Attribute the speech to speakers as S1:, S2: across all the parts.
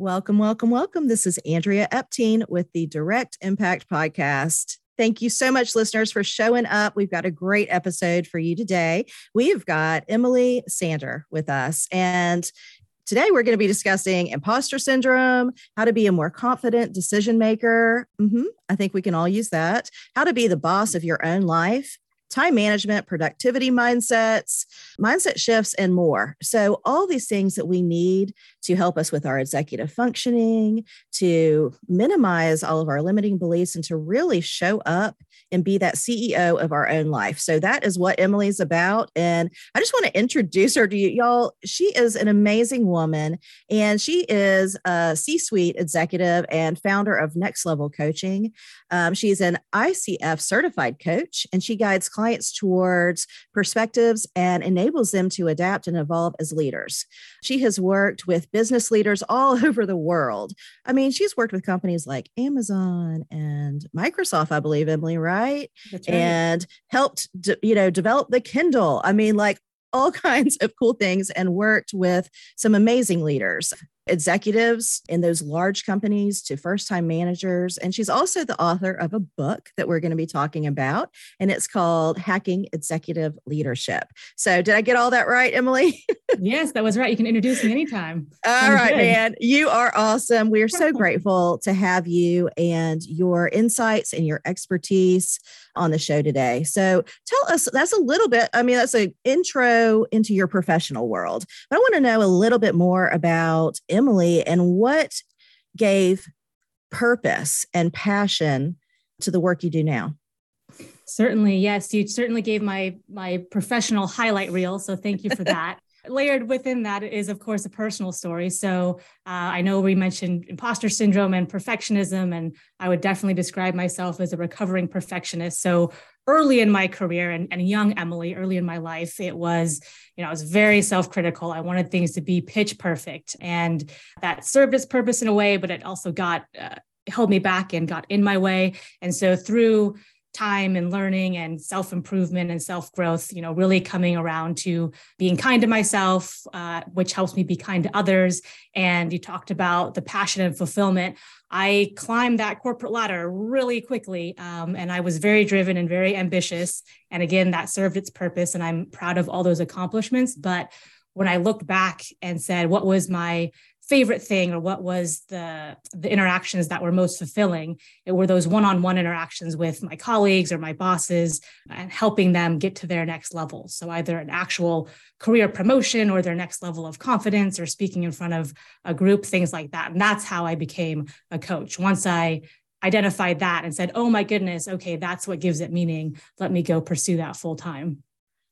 S1: Welcome, welcome, welcome. This is Andrea Epting with the Direct Impact Podcast. Thank you so much, listeners, for showing up. We've got a great episode for you today. We've got Emily Sander with us. And today we're going to be discussing imposter syndrome, how to be a more confident decision maker. Mm-hmm, I think we can all use that. How to be the boss of your own life, time management, productivity mindsets, mindset shifts, and more. So, all these things that we need to help us with our executive functioning, to minimize all of our limiting beliefs, and to really show up and be that CEO of our own life. So that is what Emily's about. And I just want to introduce her to you, y'all. She is an amazing woman, and she is a C suite executive and founder of Next Level Coaching. Um, she's an ICF certified coach, and she guides clients towards perspectives and enables them to adapt and evolve as leaders. She has worked with business leaders all over the world. I mean, she's worked with companies like Amazon and Microsoft, I believe, Emily, right? right? And helped, de- you know, develop the Kindle. I mean, like all kinds of cool things and worked with some amazing leaders executives in those large companies to first time managers. And she's also the author of a book that we're going to be talking about, and it's called Hacking Executive Leadership. So, did I get all that right, Emily?
S2: yes, that was right. You can introduce me anytime.
S1: All I'm right, good. man. You are awesome. We are so grateful to have you and your insights and your expertise on the show today. So tell us that's a little bit, I mean, that's an intro into your professional world. But I want to know a little bit more about Emily and what gave purpose and passion to the work you do now.
S2: Certainly, yes. You certainly gave my my professional highlight reel, so thank you for that layered within that is, of course, a personal story. So uh, I know we mentioned imposter syndrome and perfectionism, and I would definitely describe myself as a recovering perfectionist. So early in my career and, and young Emily, early in my life, it was, you know, I was very self critical. I wanted things to be pitch perfect. And that served its purpose in a way, but it also got, uh, held me back and got in my way. And so through time and learning and self improvement and self growth, you know, really coming around to being kind to myself, uh, which helps me be kind to others. And you talked about the passion and fulfillment. I climbed that corporate ladder really quickly. Um, and I was very driven and very ambitious. And again, that served its purpose. And I'm proud of all those accomplishments. But when I looked back and said, what was my favorite thing or what was the the interactions that were most fulfilling it were those one-on-one interactions with my colleagues or my bosses and helping them get to their next level. So either an actual career promotion or their next level of confidence or speaking in front of a group things like that. And that's how i became a coach. Once i identified that and said oh my goodness okay that's what gives it meaning. Let me go pursue that full time.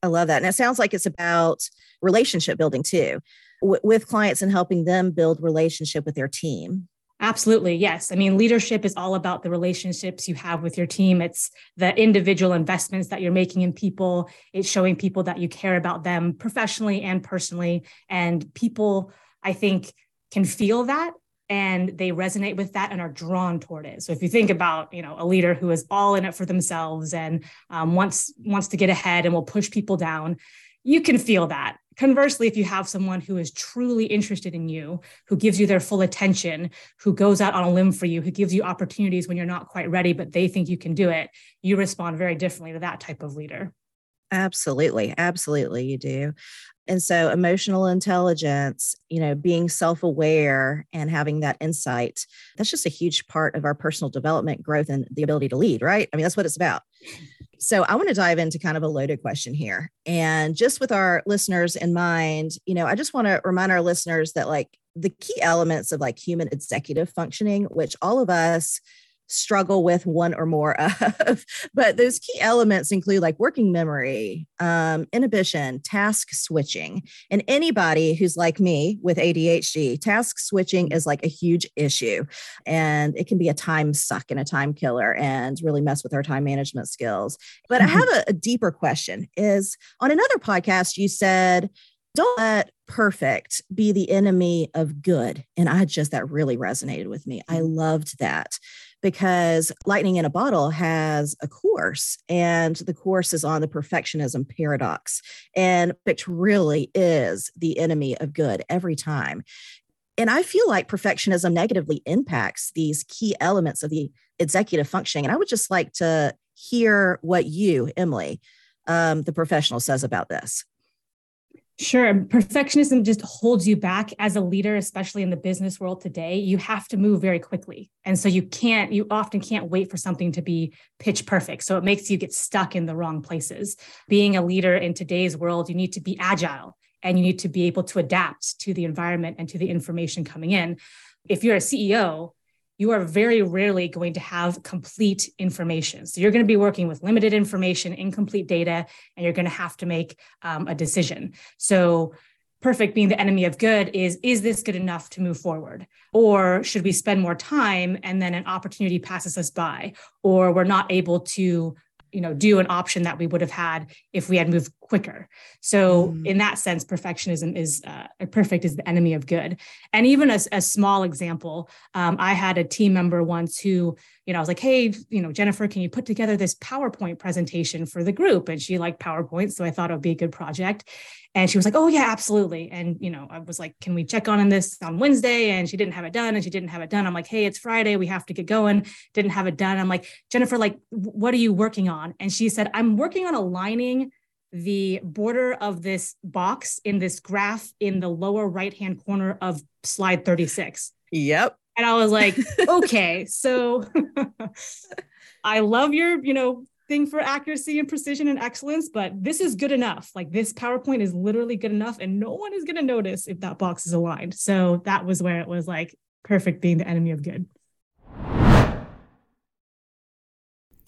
S1: I love that. And it sounds like it's about relationship building too w- with clients and helping them build relationship with their team.
S2: Absolutely. Yes. I mean, leadership is all about the relationships you have with your team. It's the individual investments that you're making in people. It's showing people that you care about them professionally and personally. And people, I think, can feel that and they resonate with that and are drawn toward it. So if you think about, you know, a leader who is all in it for themselves and um, wants wants to get ahead and will push people down, you can feel that. Conversely, if you have someone who is truly interested in you, who gives you their full attention, who goes out on a limb for you, who gives you opportunities when you're not quite ready, but they think you can do it, you respond very differently to that type of leader.
S1: Absolutely. Absolutely, you do. And so, emotional intelligence, you know, being self aware and having that insight, that's just a huge part of our personal development, growth, and the ability to lead, right? I mean, that's what it's about. So, I want to dive into kind of a loaded question here. And just with our listeners in mind, you know, I just want to remind our listeners that, like, the key elements of like human executive functioning, which all of us struggle with one or more of. But those key elements include like working memory, um, inhibition, task switching. And anybody who's like me with ADHD, task switching is like a huge issue. And it can be a time suck and a time killer and really mess with our time management skills. But mm-hmm. I have a, a deeper question is on another podcast, you said, don't let perfect be the enemy of good. And I just, that really resonated with me. I mm. loved that because Lightning in a Bottle has a course, and the course is on the perfectionism paradox. And which really is the enemy of good every time. And I feel like perfectionism negatively impacts these key elements of the executive functioning. And I would just like to hear what you, Emily, um, the professional, says about this.
S2: Sure. Perfectionism just holds you back as a leader, especially in the business world today. You have to move very quickly. And so you can't, you often can't wait for something to be pitch perfect. So it makes you get stuck in the wrong places. Being a leader in today's world, you need to be agile and you need to be able to adapt to the environment and to the information coming in. If you're a CEO, you are very rarely going to have complete information. So you're going to be working with limited information, incomplete data, and you're going to have to make um, a decision. So perfect being the enemy of good is is this good enough to move forward or should we spend more time and then an opportunity passes us by or we're not able to you know do an option that we would have had if we had moved quicker. So mm. in that sense perfectionism is uh, perfect is the enemy of good. And even as a small example um, i had a team member once who you know i was like hey you know jennifer can you put together this powerpoint presentation for the group? And she liked powerpoint so i thought it would be a good project. And she was like oh yeah absolutely. And you know i was like can we check on in this on wednesday? And she didn't have it done and she didn't have it done. I'm like hey it's friday we have to get going. Didn't have it done. I'm like jennifer like what are you working on? And she said i'm working on aligning the border of this box in this graph in the lower right hand corner of slide 36
S1: yep
S2: and i was like okay so i love your you know thing for accuracy and precision and excellence, but this is good enough. Like this PowerPoint is literally good enough, and no one is going to notice if that box is aligned. So that was where it was like perfect being the enemy of good.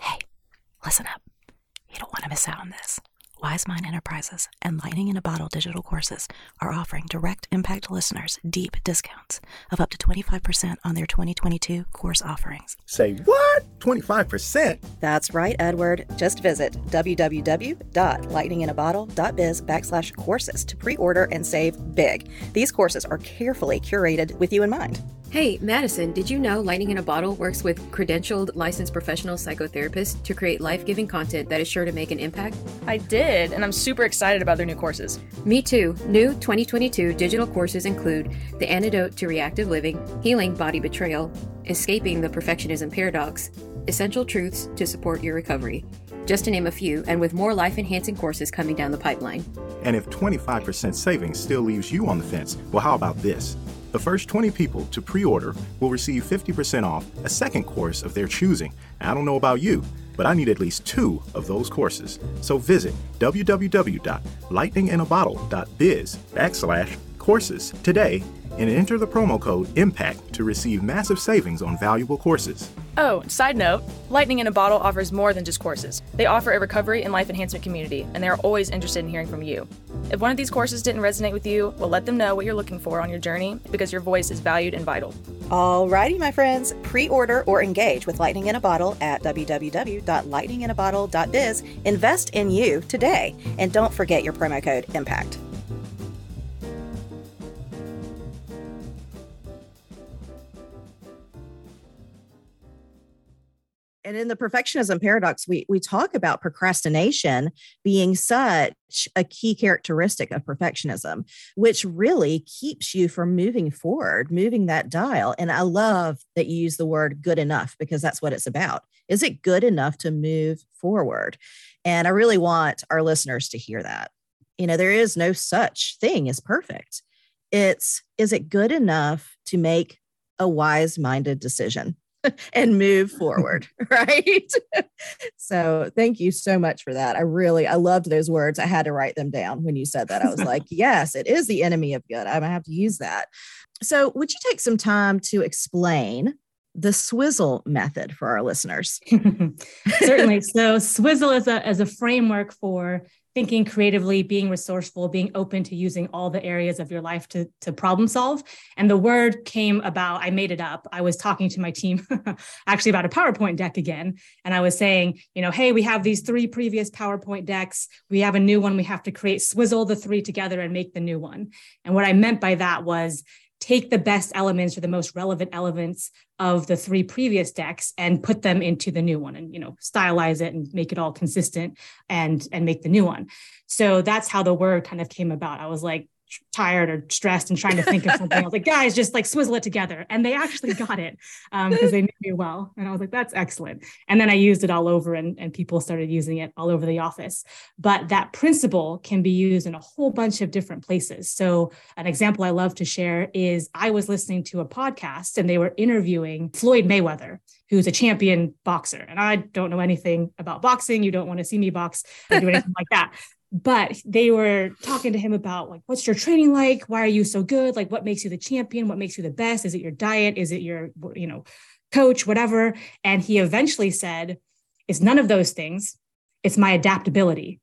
S3: Hey, listen up. You don't want to miss out on this. Wisemind Enterprises and Lightning in a Bottle digital courses are offering direct impact listeners deep discounts of up to 25% on their 2022 course offerings.
S4: Say what? 25%?
S1: That's right, Edward. Just visit www.lightninginabottle.biz backslash courses to pre-order and save big. These courses are carefully curated with you in mind.
S5: Hey, Madison, did you know Lightning in a Bottle works with credentialed licensed professional psychotherapists to create life giving content that is sure to make an impact?
S6: I did, and I'm super excited about their new courses.
S5: Me too. New 2022 digital courses include The Antidote to Reactive Living, Healing Body Betrayal, Escaping the Perfectionism Paradox, Essential Truths to Support Your Recovery. Just to name a few, and with more life enhancing courses coming down the pipeline.
S4: And if 25% savings still leaves you on the fence, well, how about this? The first 20 people to pre order will receive 50% off a second course of their choosing. I don't know about you, but I need at least two of those courses. So visit www.lightninginabottle.biz backslash courses today and enter the promo code IMPACT to receive massive savings on valuable courses.
S6: Oh, side note Lightning in a Bottle offers more than just courses. They offer a recovery and life enhancement community, and they are always interested in hearing from you. If one of these courses didn't resonate with you, well, let them know what you're looking for on your journey because your voice is valued and vital.
S1: Alrighty, my friends, pre order or engage with Lightning in a Bottle at www.lightninginabottle.biz. Invest in you today, and don't forget your promo code IMPACT. And in the perfectionism paradox we we talk about procrastination being such a key characteristic of perfectionism which really keeps you from moving forward moving that dial. And i love that you use the word good enough because that's what it's about. Is it good enough to move forward? And i really want our listeners to hear that. You know there is no such thing as perfect. It's is it good enough to make a wise minded decision and move forward right? So thank you so much for that. I really i loved those words. I had to write them down when you said that. I was like yes it is the enemy of good. I'm gonna have to use that. So would you take some time to explain the swizzle method for our listeners.
S2: Certainly. so swizzle is a, as a framework for thinking creatively, being resourceful, being open to using all the areas of your life to, to problem solve. And the word came about, I made it up. I was talking to my team actually about a PowerPoint deck again. And I was saying, you know, hey, we have these three previous PowerPoint decks. We have a new one. We have to create, swizzle the three together and make the new one. And what I meant by that was take the best elements or the most relevant elements of the three previous decks and put them into the new one and you know stylize it and make it all consistent and and make the new one. So that's how the word kind of came about. I was like tired or stressed and trying to think of something. I was like, guys, just like swizzle it together. And they actually got it because um, they knew me well. And I was like, that's excellent. And then I used it all over and, and people started using it all over the office. But that principle can be used in a whole bunch of different places. So an example I love to share is I was listening to a podcast and they were interviewing Floyd Mayweather who's a champion boxer. And I don't know anything about boxing. You don't want to see me box or do anything like that but they were talking to him about like what's your training like? Why are you so good? Like what makes you the champion? What makes you the best? Is it your diet? Is it your you know coach whatever? And he eventually said it's none of those things. It's my adaptability.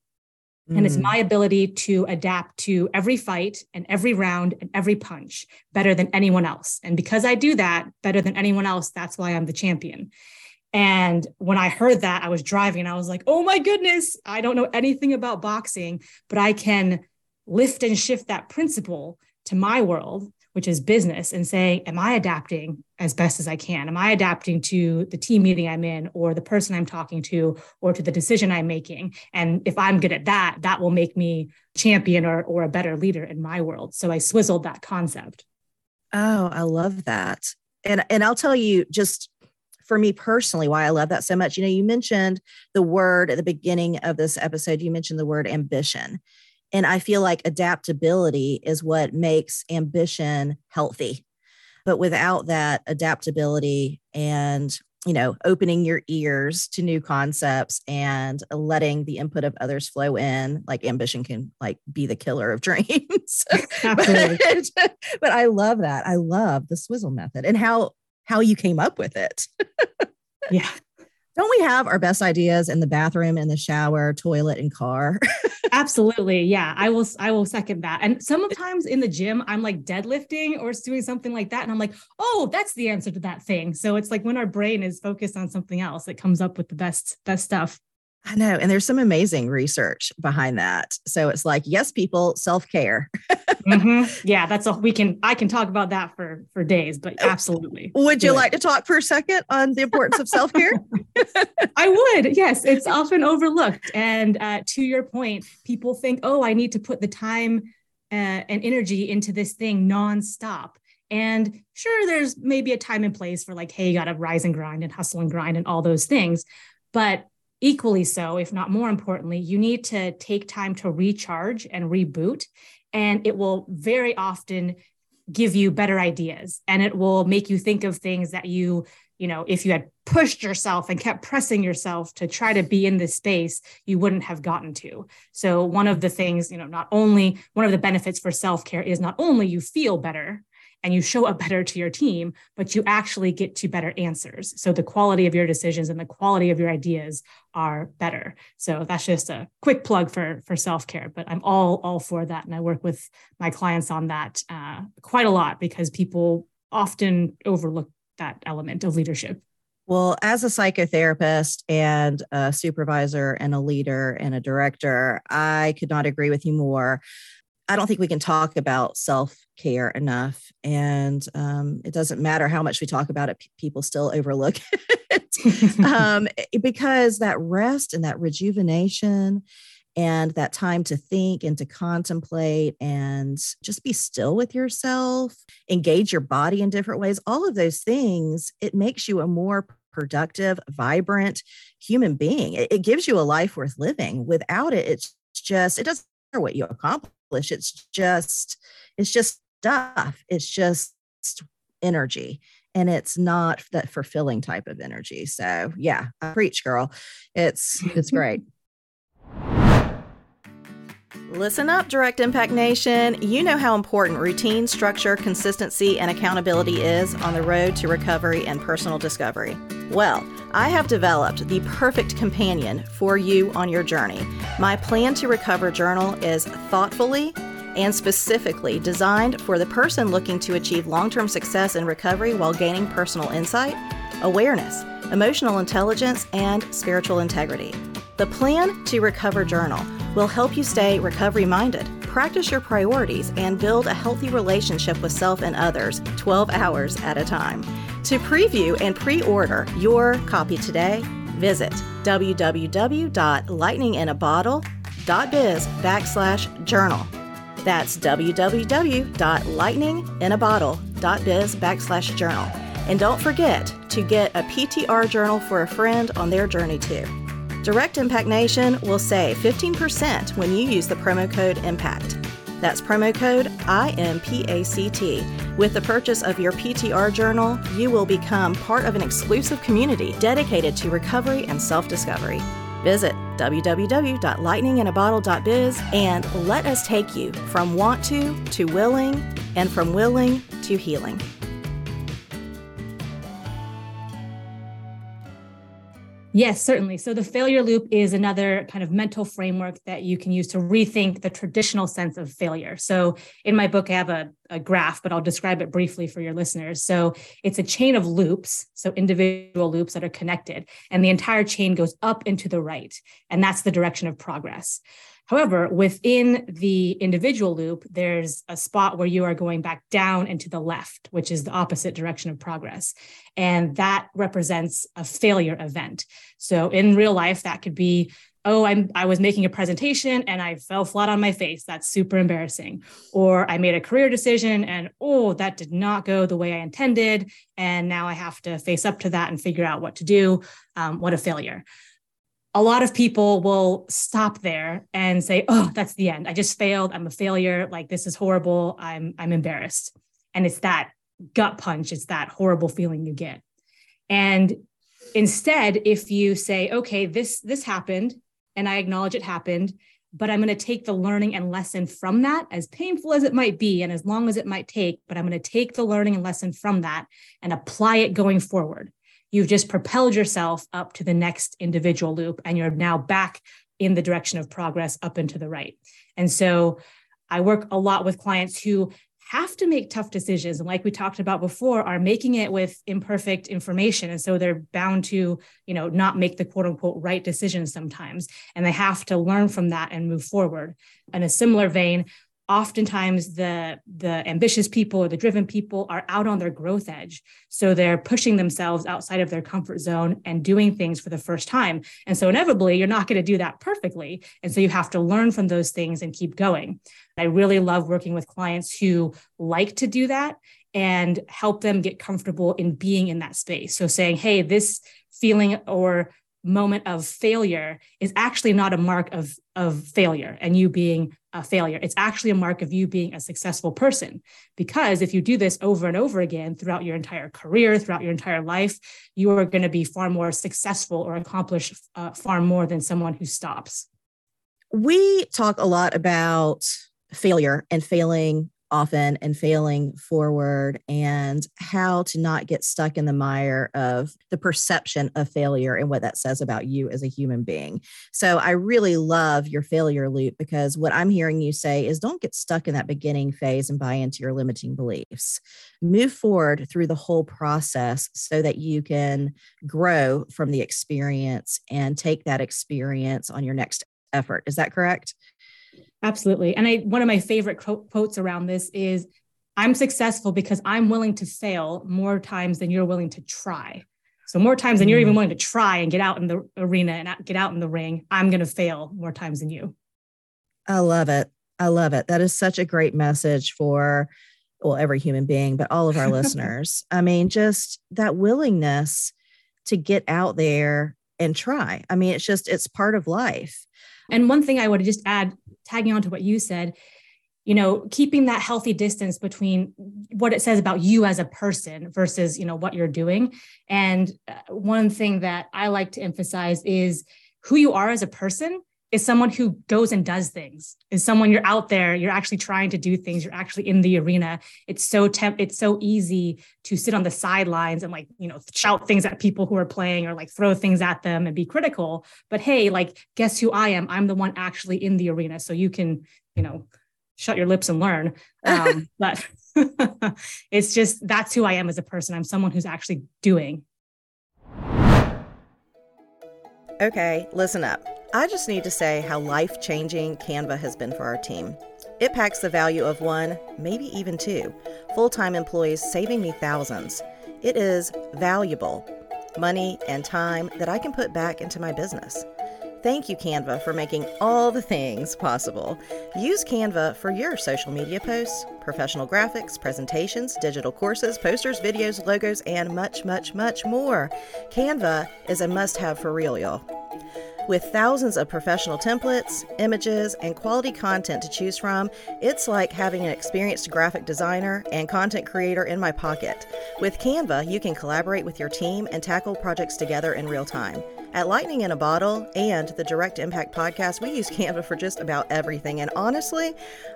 S2: Mm. and it's mm. my ability to adapt to every fight and every round and every punch better than anyone else. And because i do that better than anyone else that's why i'm the champion and when I heard that, I was driving and I was like, oh my goodness, I don't know anything about boxing, but I can lift and shift that principle to my world, which is business, and say, am I adapting as best as I can? Am I adapting to the team meeting I'm in, or the person I'm talking to, or to the decision I'm making? And if I'm good at that, that will make me champion or, or a better leader in my world. So I swizzled that concept.
S1: Oh, I love that. And, and I'll tell you just for me personally why I love that so much. You know, you mentioned the word at the beginning of this episode, you mentioned the word ambition. And I feel like adaptability is what makes ambition healthy. But without that adaptability and you know opening your ears to new concepts and letting the input of others flow in like ambition can like be the killer of dreams but, but i love that i love the swizzle method and how how you came up with it.
S2: yeah.
S1: Don't we have our best ideas in the bathroom, in the shower, toilet, and car?
S2: Absolutely. Yeah. I will I will second that. And sometimes in the gym, I'm like deadlifting or doing something like that. And I'm like, oh, that's the answer to that thing. So it's like when our brain is focused on something else, it comes up with the best, best stuff.
S1: I know. And there's some amazing research behind that. So it's like, yes, people, self care.
S2: mm-hmm. Yeah, that's a, we can, I can talk about that for, for days, but oh, absolutely.
S1: Would you like to talk for a second on the importance of self care?
S2: I would. Yes. It's often overlooked. And uh, to your point, people think, oh, I need to put the time uh, and energy into this thing nonstop. And sure, there's maybe a time and place for like, hey, you got to rise and grind and hustle and grind and all those things. But equally so, if not more importantly, you need to take time to recharge and reboot. And it will very often give you better ideas and it will make you think of things that you you know if you had pushed yourself and kept pressing yourself to try to be in this space you wouldn't have gotten to so one of the things you know not only one of the benefits for self-care is not only you feel better and you show up better to your team, but you actually get to better answers. So the quality of your decisions and the quality of your ideas are better. So that's just a quick plug for for self care. But I'm all all for that, and I work with my clients on that uh, quite a lot because people often overlook that element of leadership.
S1: Well, as a psychotherapist and a supervisor and a leader and a director, I could not agree with you more. I don't think we can talk about self care enough. And um, it doesn't matter how much we talk about it, people still overlook it um, because that rest and that rejuvenation and that time to think and to contemplate and just be still with yourself, engage your body in different ways, all of those things, it makes you a more productive, vibrant human being. It, it gives you a life worth living. Without it, it's just, it doesn't matter what you accomplish it's just, it's just stuff. It's just energy and it's not that fulfilling type of energy. So yeah, I preach girl. It's, it's great. Listen up, Direct Impact Nation. You know how important routine, structure, consistency, and accountability is on the road to recovery and personal discovery. Well, I have developed the perfect companion for you on your journey. My Plan to Recover journal is thoughtfully and specifically designed for the person looking to achieve long term success in recovery while gaining personal insight, awareness, emotional intelligence, and spiritual integrity. The Plan to Recover journal will help you stay recovery minded, practice your priorities, and build a healthy relationship with self and others 12 hours at a time. To preview and pre order your copy today, visit www.lightninginabottle.biz backslash journal. That's www.lightninginabottle.biz backslash journal. And don't forget to get a PTR journal for a friend on their journey too. Direct Impact Nation will save 15% when you use the promo code IMPACT. That's promo code IMPACT. With the purchase of your PTR journal, you will become part of an exclusive community dedicated to recovery and self discovery. Visit www.lightninginabottle.biz and let us take you from want to to willing and from willing to healing.
S2: Yes, certainly. So the failure loop is another kind of mental framework that you can use to rethink the traditional sense of failure. So in my book, I have a, a, graph, but I'll describe it briefly for your listeners. So it's a chain of loops, so individual loops that are connected, and the entire chain goes up into the right. And that's the direction of progress. However, within the individual loop, there's a spot where you are going back down and to the left, which is the opposite direction of progress. And that represents a failure event. So in real life, that could be oh i'm i was making a presentation and i fell flat on my face that's super embarrassing or i made a career decision and oh that did not go the way i intended and now i have to face up to that and figure out what to do um, what a failure a lot of people will stop there and say, "Oh, that's the end. I just failed. I'm a failure. Like this is horrible. I'm I'm embarrassed." And it's that gut punch, it's that horrible feeling you get. And instead, if you say, "Okay, this this happened and I acknowledge it happened, but I'm going to take the learning and lesson from that, as painful as it might be and as long as it might take, but I'm going to take the learning and lesson from that and apply it going forward you've just propelled yourself up to the next individual loop and you're now back in the direction of progress up and to the right. And so I work a lot with clients who have to make tough decisions. And like we talked about before are making it with imperfect information. And so they're bound to you know not make the quote unquote right decisions sometimes. And they have to learn from that and move forward. In a similar vein oftentimes the the ambitious people or the driven people are out on their growth edge. So they're pushing themselves outside of their comfort zone and doing things for the first time. And so inevitably you're not going to do that perfectly. And so you have to learn from those things and keep going. I really love working with clients who like to do that and help them get comfortable in being in that space. So saying hey this feeling or moment of failure is actually not a mark of, of failure and you being a failure. It's actually a mark of you being a successful person. Because if you do this over and over again throughout your entire career, throughout your entire life, you are going to be far more successful or accomplish uh, far more than someone who stops.
S1: We talk a lot about failure and failing often and failing forward and how to not get stuck in the mire of the perception of failure and what that says about you as a human being. So I really love your failure loop because what I'm hearing you say is don't get stuck in that beginning phase and buy into your limiting beliefs. Move forward through the whole process so that you can grow from the experience and take that experience on your next effort. Is that correct?
S2: Absolutely. And I one of my favorite quotes around this is I'm successful because I'm willing to fail more times than you're willing to try. So more times than you're even mm. willing to try and get out in the arena and get out in the ring, I'm going to fail more times than you.
S1: I love it. I love it. That is such a great message for well every human being, but all of our listeners. I mean, just that willingness to get out there and try. I mean, it's just it's part of life.
S2: And one thing I would just add, tagging on to what you said, you know, keeping that healthy distance between what it says about you as a person versus, you know, what you're doing. And uh, one thing that I like to emphasize is who you are as a person is someone who goes and does things is someone you're out there you're actually trying to do things you're actually in the arena. It's so temp it's so easy to sit on the sidelines and like you know shout things at people who are playing or like throw things at them and be critical. But hey like guess who i am? I'm the one actually in the arena. So you can you know shut your lips and learn. Um, but it's just that's who i am as a person. I'm someone who's actually doing
S1: Okay, listen up. I just need to say how life changing Canva has been for our team. It packs the value of one, maybe even two, full time employees, saving me thousands. It is valuable money and time that I can put back into my business. Thank you, Canva, for making all the things possible. Use Canva for your social media posts, professional graphics, presentations, digital courses, posters, videos, logos, and much, much, much more. Canva is a must have for real, y'all. With thousands of professional templates, images, and quality content to choose from, it's like having an experienced graphic designer and content creator in my pocket. With Canva, you can collaborate with your team and tackle projects together in real time. At Lightning in a Bottle and the Direct Impact podcast, we use Canva for just about everything. And honestly,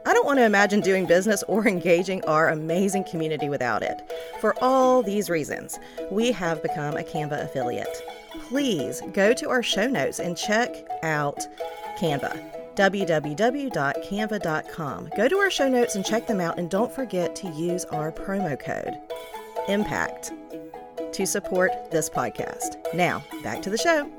S1: I don't want to imagine doing business or engaging our amazing community without it. For all these reasons, we have become a Canva affiliate. Please go to our show notes and check out Canva www.canva.com. Go to our show notes and check them out, and don't forget to use our promo code IMPACT to support this podcast. Now, back to the show.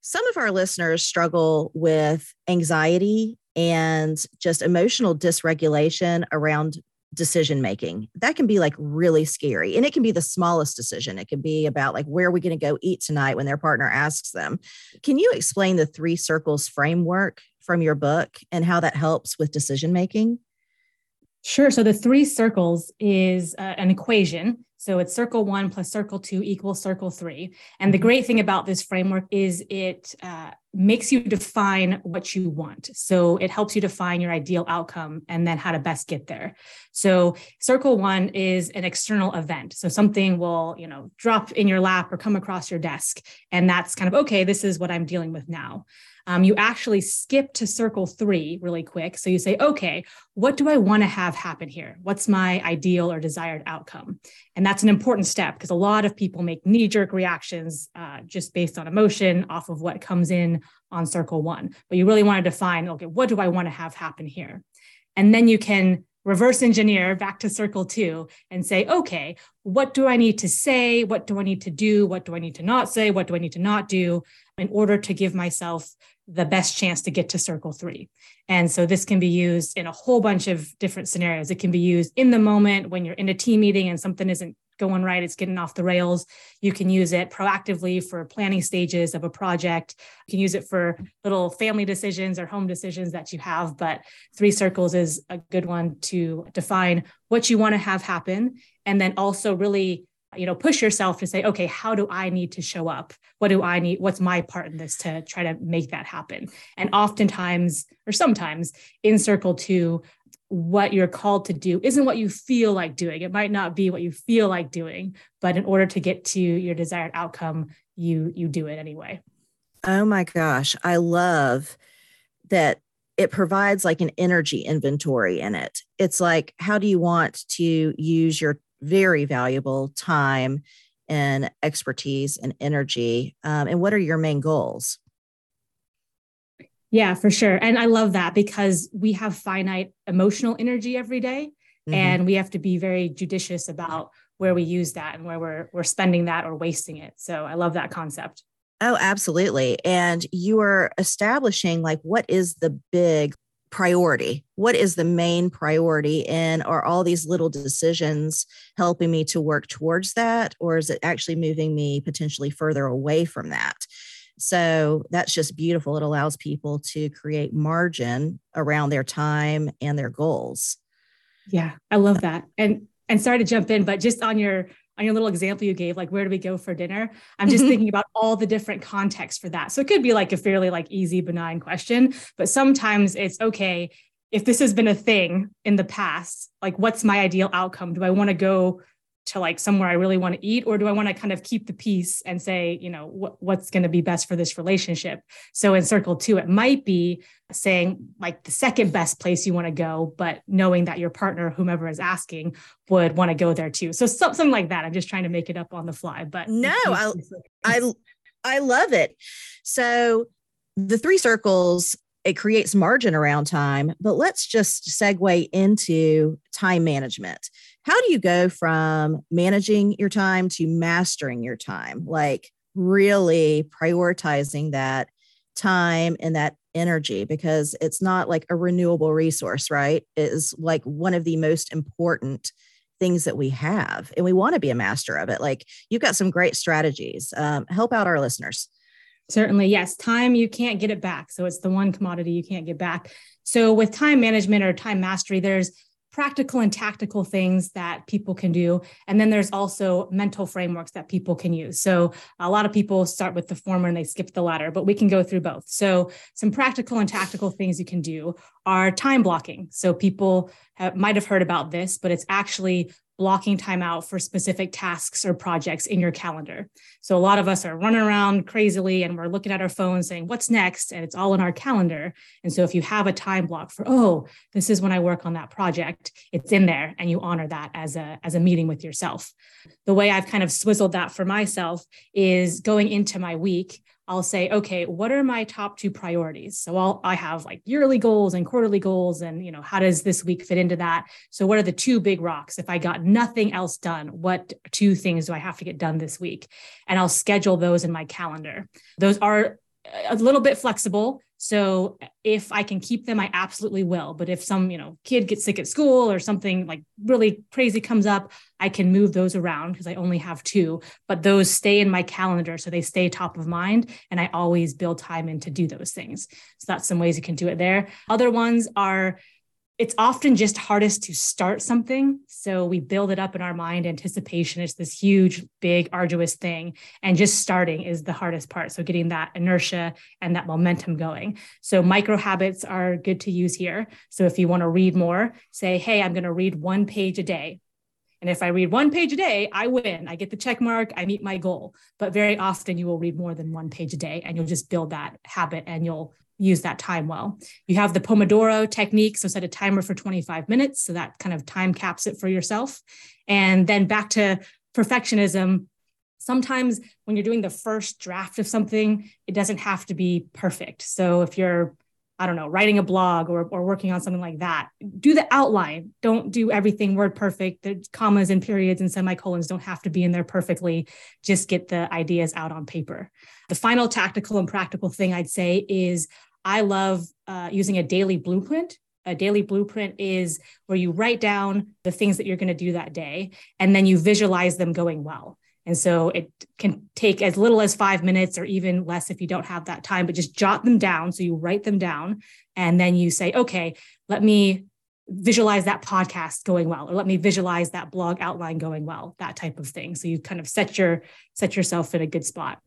S1: Some of our listeners struggle with anxiety and just emotional dysregulation around decision making. That can be like really scary. And it can be the smallest decision. It can be about like, where are we going to go eat tonight when their partner asks them? Can you explain the three circles framework from your book and how that helps with decision making?
S2: Sure. So the three circles is uh, an equation. So it's circle one plus circle two equals circle three. And the mm-hmm. great thing about this framework is it uh, makes you define what you want. So it helps you define your ideal outcome and then how to best get there. So circle one is an external event. So something will, you know, drop in your lap or come across your desk. And that's kind of, okay, this is what I'm dealing with now um, you actually skip to circle three really quick. So you say, okay, what do I want to have happen here? What's my ideal or desired outcome? And that's an important step because a lot of people make knee jerk reactions uh, just based on emotion off of what comes in on circle one. But you really want to define, okay, what do I want to have happen here? And then you can reverse engineer back to circle two and say, okay, what do I need to say? What do I need to do? What do I need to not say? What do I need to not do in order to give myself the best chance to get to circle three. And so this can be used in a whole bunch of different scenarios. It can be used in the moment when you're in a team meeting and something isn't going right, it's getting off the rails. You can use it proactively for planning stages of a project. You can use it for little family decisions or home decisions that you have. But three circles is a good one to define what you want to have happen and then also really you know push yourself to say okay how do i need to show up? What do i need what's my part in this to try to make that happen? And oftentimes or sometimes in circle two what you're called to do isn't what you feel like doing. It might not be what you feel like doing but in order to get to your desired outcome you you do it anyway.
S1: Oh my gosh. I love that it provides like an energy inventory in it. It's like how do you want to use your very valuable time and expertise and energy. Um, and what are your main goals?
S2: Yeah, for sure. And I love that because we have finite emotional energy every day, mm-hmm. and we have to be very judicious about where we use that and where we're we're spending that or wasting it. So I love that concept.
S1: Oh, absolutely. And you are establishing like what is the big priority? What is the main priority? And are all these little decisions helping me to work towards that? Or is it actually moving me potentially further away from that? So that's just beautiful. It allows people to create margin around their time and their goals.
S2: Yeah i love that. And and sorry to jump in but just on your on your little example you gave, like where do we go for dinner? I'm just mm-hmm. thinking about all the different contexts for that. So it could be like a fairly like easy, benign question, but sometimes it's okay. If this has been a thing in the past, like what's my ideal outcome? Do I want to go to like somewhere I really want to eat, or do I want to kind of keep the peace and say, you know, what, what's going to be best for this relationship? So in circle two, it might be saying like the second best place you want to go, but knowing that your partner, whomever is asking, would want to go there too. So something like that. I'm just trying to make it up on the fly, but
S1: no, I, I, I love it. So the three circles it creates margin around time. But let's just segue into time management. How do you go from managing your time to mastering your time? Like really prioritizing that time and that energy because it's not like a renewable resource, right? It is like one of the most important things that we have and we want to be a master of it. Like you've got some great strategies. Um, help out our listeners.
S2: Certainly, yes. Time, you can't get it back. So it's the one commodity you can't get back. So with time management or time mastery, there's practical and tactical things that people can do. And then there's also mental frameworks that people can use. So a lot of people start with the former and they skip the latter, but we can go through both. So some practical and tactical things you can do are time blocking. So people have, might have heard about this, but it's actually blocking time out for specific tasks or projects in your calendar. So a lot of us are running around crazily and we're looking at our phones saying, what's next? And it's all in our calendar. And so if you have a time block for, oh, this is when I work on that project, it's in there and you honor that as a, as a meeting with yourself. The way I've kind of swizzled that for myself is going into my week. I'll say, okay, what are my top two priorities? So I'll, I have like yearly goals and quarterly goals, and you know, how does this week fit into that? So what are the two big rocks? If I got nothing else done, what two things do I have to get done this week? And I'll schedule those in my calendar. Those are a little bit flexible. So if I can keep them, I absolutely will. But if some, you know, kid gets sick at school or something like really crazy comes up, I can move those around because I only have two, but those stay in my calendar. So they stay top of mind. And I always build time in to do those things. So that's some ways you can do it there. Other ones are it's often just hardest to start something. So we build it up in our mind. Anticipation is this huge, big, arduous thing. And just starting is the hardest part. So getting that inertia and that momentum going. So micro habits are good to use here. So if you want to read more, say, hey, I'm going to read one page a day. And if I read one page a day, I win. I get the check mark, I meet my goal. But very often you will read more than one page a day and you'll just build that habit and you'll use that time well. You have the Pomodoro technique, so set a timer for 25 minutes, so that kind of time caps it for yourself. And then back to perfectionism. Sometimes when you're doing the first draft of something, it doesn't have to be perfect. So if you're I don't know, writing a blog or, or working on something like that. Do the outline. Don't do everything word perfect. The commas and periods and semicolons don't have to be in there perfectly. Just get the ideas out on paper. The final tactical and practical thing I'd say is I love uh, using a daily blueprint. A daily blueprint is where you write down the things that you're going to do that day and then you visualize them going well. And so it can take as little as five minutes or even less if you don't have that time, but just jot them down. So you write them down and then you say, okay, let me visualize that podcast going well or let me visualize that blog outline going well that type of thing so you kind of set your set yourself in a good spot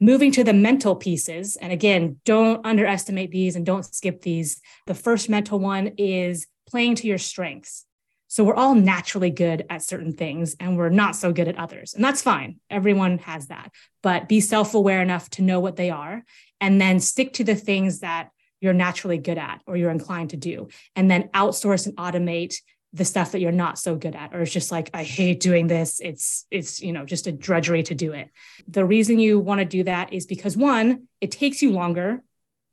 S2: moving to the mental pieces and again don't underestimate these and don't skip these the first mental one is playing to your strengths so we're all naturally good at certain things and we're not so good at others. And that's fine. Everyone has that. But be self aware enough to know what they are and then stick to the things that you're naturally good at or you're inclined to do. And then outsource and automate the stuff that you're not so good at or it's just like i hate doing this it's it's you know just a drudgery to do it the reason you want to do that is because one it takes you longer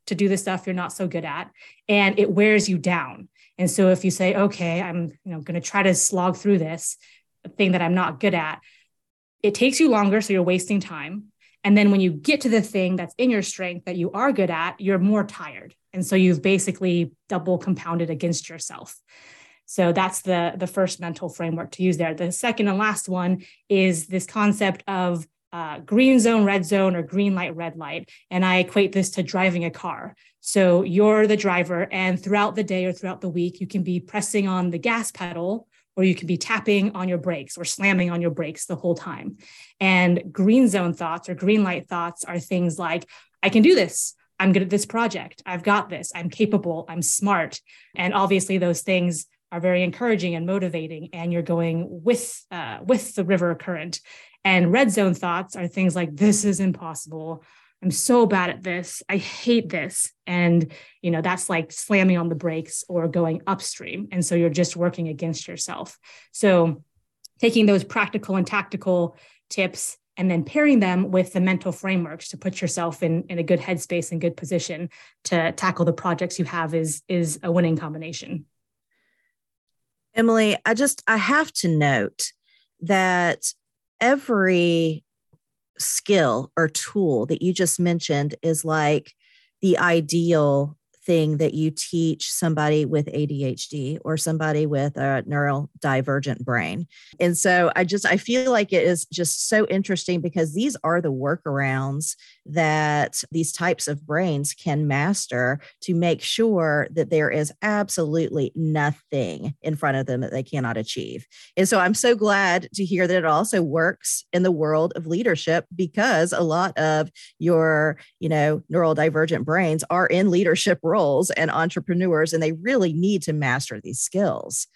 S2: to do the stuff you're not so good at and it wears you down and so if you say, okay, I'm you know going to try to slog through this thing that I'm not good at, it takes you longer, so you're wasting time. And then when you get to the thing that's in your strength that you are good at, you're more tired. And so you've basically double compounded against yourself. So that's the, the first mental framework to use there. The second and last one is this concept of uh, green zone, red zone, or green light, red light. And I equate this to driving a car. So you're the driver, and throughout the day or throughout the week, you can be pressing on the gas pedal or you can be tapping on your brakes or slamming on your brakes the whole time. And green zone thoughts or green light thoughts are things like, I can do this. I'm good at this project. I've got this. I'm capable. I'm smart. And obviously, those things are very encouraging and motivating and you're going with uh, with the river current. And red zone thoughts are things like this is impossible. I'm so bad at this. I hate this. And you know that's like slamming on the brakes or going upstream. And so you're just working against yourself. So taking those practical and tactical tips and then pairing them with the mental frameworks to put yourself in, in a good headspace and good position to tackle the projects you have is is a winning combination
S1: emily i just i have to note that every skill or tool that you just mentioned is like the ideal thing that you teach somebody with ADHD or somebody with a neurodivergent brain. And so I just I feel like it is just so interesting because these are the workarounds that these types of brains can master to make sure that there is absolutely nothing in front of them that they cannot achieve. And so I'm so glad to hear that it also works in the world of leadership because a lot of your, you know, neurodivergent brains are in leadership roles and entrepreneurs and they really need to master these skills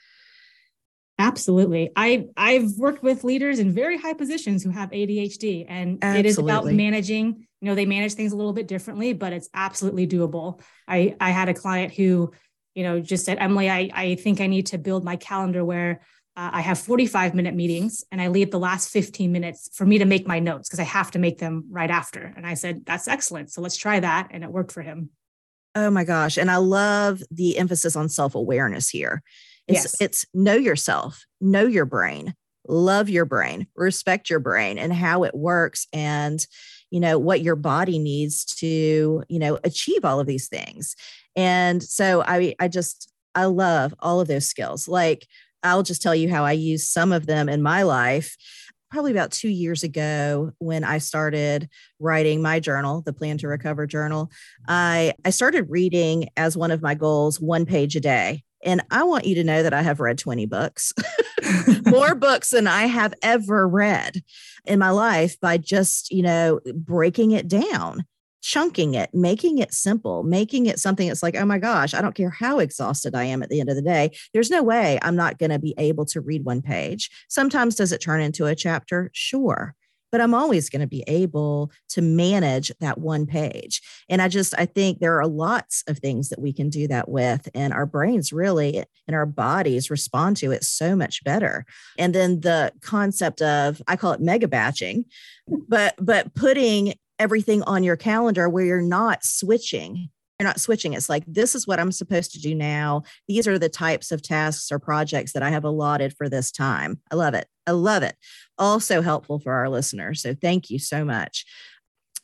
S2: absolutely i i've worked with leaders in very high positions who have adhd and absolutely. it is about managing you know they manage things a little bit differently but it's absolutely doable i i had a client who you know just said emily i i think i need to build my calendar where uh, I have 45 minute meetings and I leave the last 15 minutes for me to make my notes because I have to make them right after. And I said, that's excellent. So let's try that. And it worked for him.
S1: Oh my gosh. And I love the emphasis on self awareness here. It's, yes. it's know yourself, know your brain, love your brain, respect your brain and how it works and, you know, what your body needs to, you know, achieve all of these things. And so I, I just, I love all of those skills. Like, I'll just tell you how I use some of them in my life probably about two years ago when I started writing my journal, the Plan to Recover journal. I, I started reading as one of my goals one page a day. And I want you to know that I have read 20 books, more books than I have ever read in my life by just, you know, breaking it down chunking it, making it simple, making it something that's like, oh my gosh, I don't care how exhausted I am at the end of the day. There's no way I'm not going to be able to read one page. Sometimes does it turn into a chapter? Sure. But I'm always going to be able to manage that one page. And I just, I think there are lots of things that we can do that with. And our brains really and our bodies respond to it so much better. And then the concept of, I call it mega batching, but, but putting everything on your calendar where you're not switching you're not switching. It's like this is what i'm supposed to do now. These are the types of tasks or projects that i have allotted for this time. I love it. I love it. Also helpful for our listeners. So thank you so much.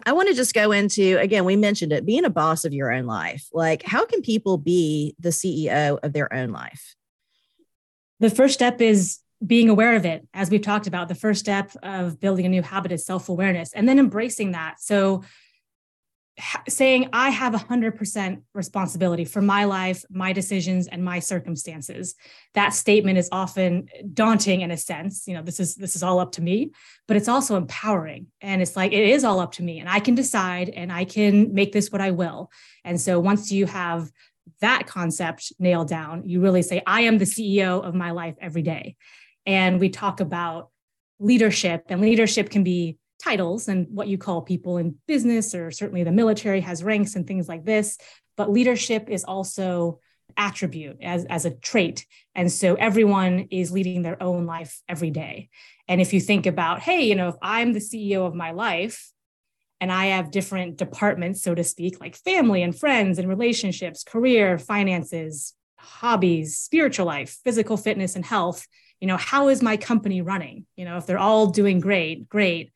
S1: I want to just go into again, we mentioned it being a boss of your own life. Like, how can people be the CEO of their own life?
S2: The first step is being aware of it as we've talked about. The first step of building a new habit is self-awareness and then embracing that. So saying i have 100% responsibility for my life my decisions and my circumstances. That statement is often daunting in a sense you know this is this is all up to me but it's also empowering. And it's like it is all up to me and i can decide and i can make this what i will. And so once you have that concept nailed down you really say i am the ceo of my life every day. And we talk about leadership and leadership can be titles and what you call people in business or certainly the military has ranks and things like this but leadership is also attribute as, as a trait. And so everyone is leading their own life every day. And if you think about hey you know if i'm the ceo of my life and i have different departments so to speak like family and friends and relationships career finances hobbies spiritual life physical fitness and health you know how is my company running? You know if they're all doing great great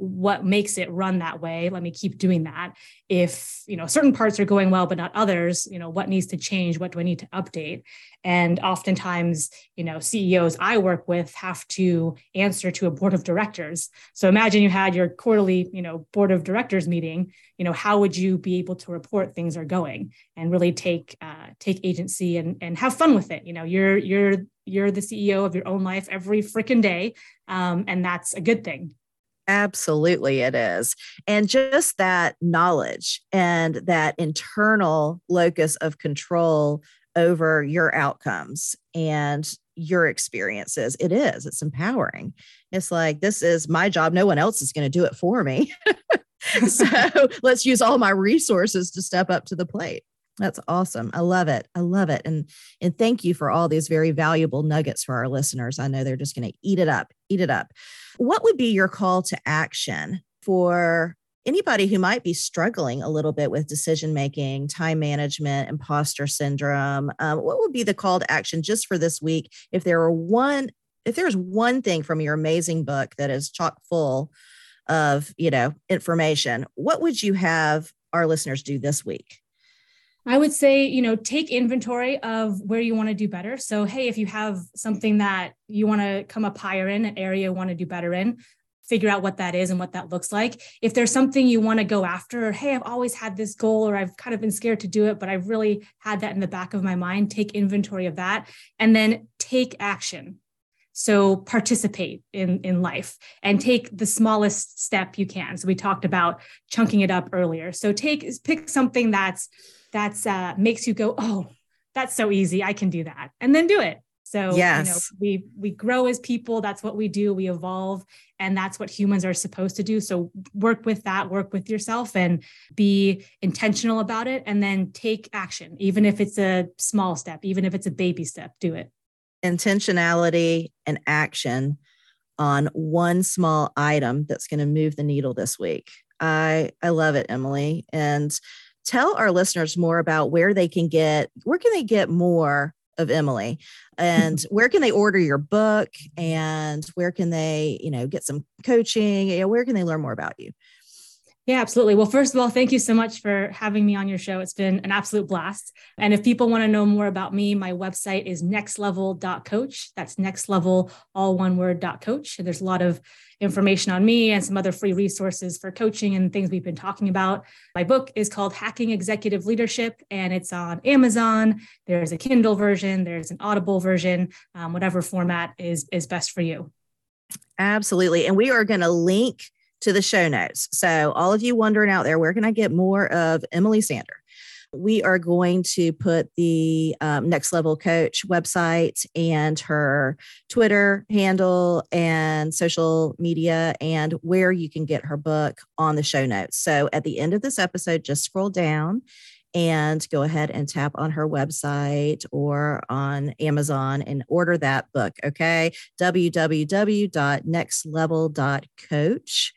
S2: what makes it run that way. Let me keep doing that. If you know certain parts are going well but not others you know what needs to change? What do i need to update? And oftentimes you know ceos i work with have to answer to a board of directors. So imagine you had your quarterly you know board of directors meeting you know how would you be able to report things are going and really take uh, take agency and and have fun with it? You know you're you're you're the ceo of your own life every freaking day um, and that's a good thing
S1: Absolutely, it is. And just that knowledge and that internal locus of control over your outcomes and your experiences. It is, it's empowering. It's like, this is my job. No one else is going to do it for me. so let's use all my resources to step up to the plate. That's awesome. I love it. I love it. And and thank you for all these very valuable nuggets for our listeners. I know they're just going to eat it up, eat it up. What would be your call to action for anybody who might be struggling a little bit with decision making, time management, imposter syndrome? Um, what would be the call to action just for this week if there were one if there's one thing from your amazing book that is chock full of you know information what would you have our listeners do this week
S2: I would say, you know, take inventory of where you want to do better. So, hey, if you have something that you want to come up higher in, an area you want to do better in, figure out what that is and what that looks like. If there's something you want to go after, or hey, I've always had this goal, or I've kind of been scared to do it, but I've really had that in the back of my mind, take inventory of that and then take action. So participate in, in life and take the smallest step you can. So we talked about chunking it up earlier. So take pick something that's that's uh, makes you go, oh, that's so easy. I can do that, and then do it. So yes. you know, we we grow as people. That's what we do. We evolve, and that's what humans are supposed to do. So work with that. Work with yourself, and be intentional about it, and then take action, even if it's a small step, even if it's a baby step. Do it.
S1: Intentionality and action on one small item that's going to move the needle this week. I I love it, Emily, and tell our listeners more about where they can get where can they get more of Emily? And where can they order your book? And where can they you know get some coaching? You know, where can they learn more about you
S2: yeah, absolutely. Well, first of all, thank you so much for having me on your show. It's been an absolute blast. And if people want to know more about me, my website is nextlevel.coach. That's next level, all one word, coach. And there's a lot of information on me and some other free resources for coaching and things we've been talking about. My book is called Hacking Executive Leadership, and it's on Amazon. There's a Kindle version, there's an Audible version, um, whatever format is, is best for you.
S1: Absolutely. And we are going to link to the show notes. So, all of you wondering out there, where can I get more of Emily Sander? We are going to put the um, Next Level Coach website and her Twitter handle and social media and where you can get her book on the show notes. So, at the end of this episode, just scroll down and go ahead and tap on her website or on Amazon and order that book. Okay. www.nextlevel.coach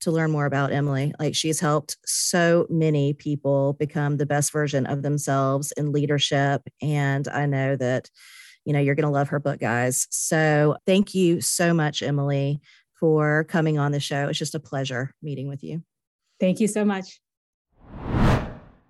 S1: to learn more about Emily. Like she's helped so many people become the best version of themselves in leadership. And I know that, you know, you're going to love her book, guys. So thank you so much, Emily, for coming on the show. It's just a pleasure meeting with you.
S2: Thank you so much.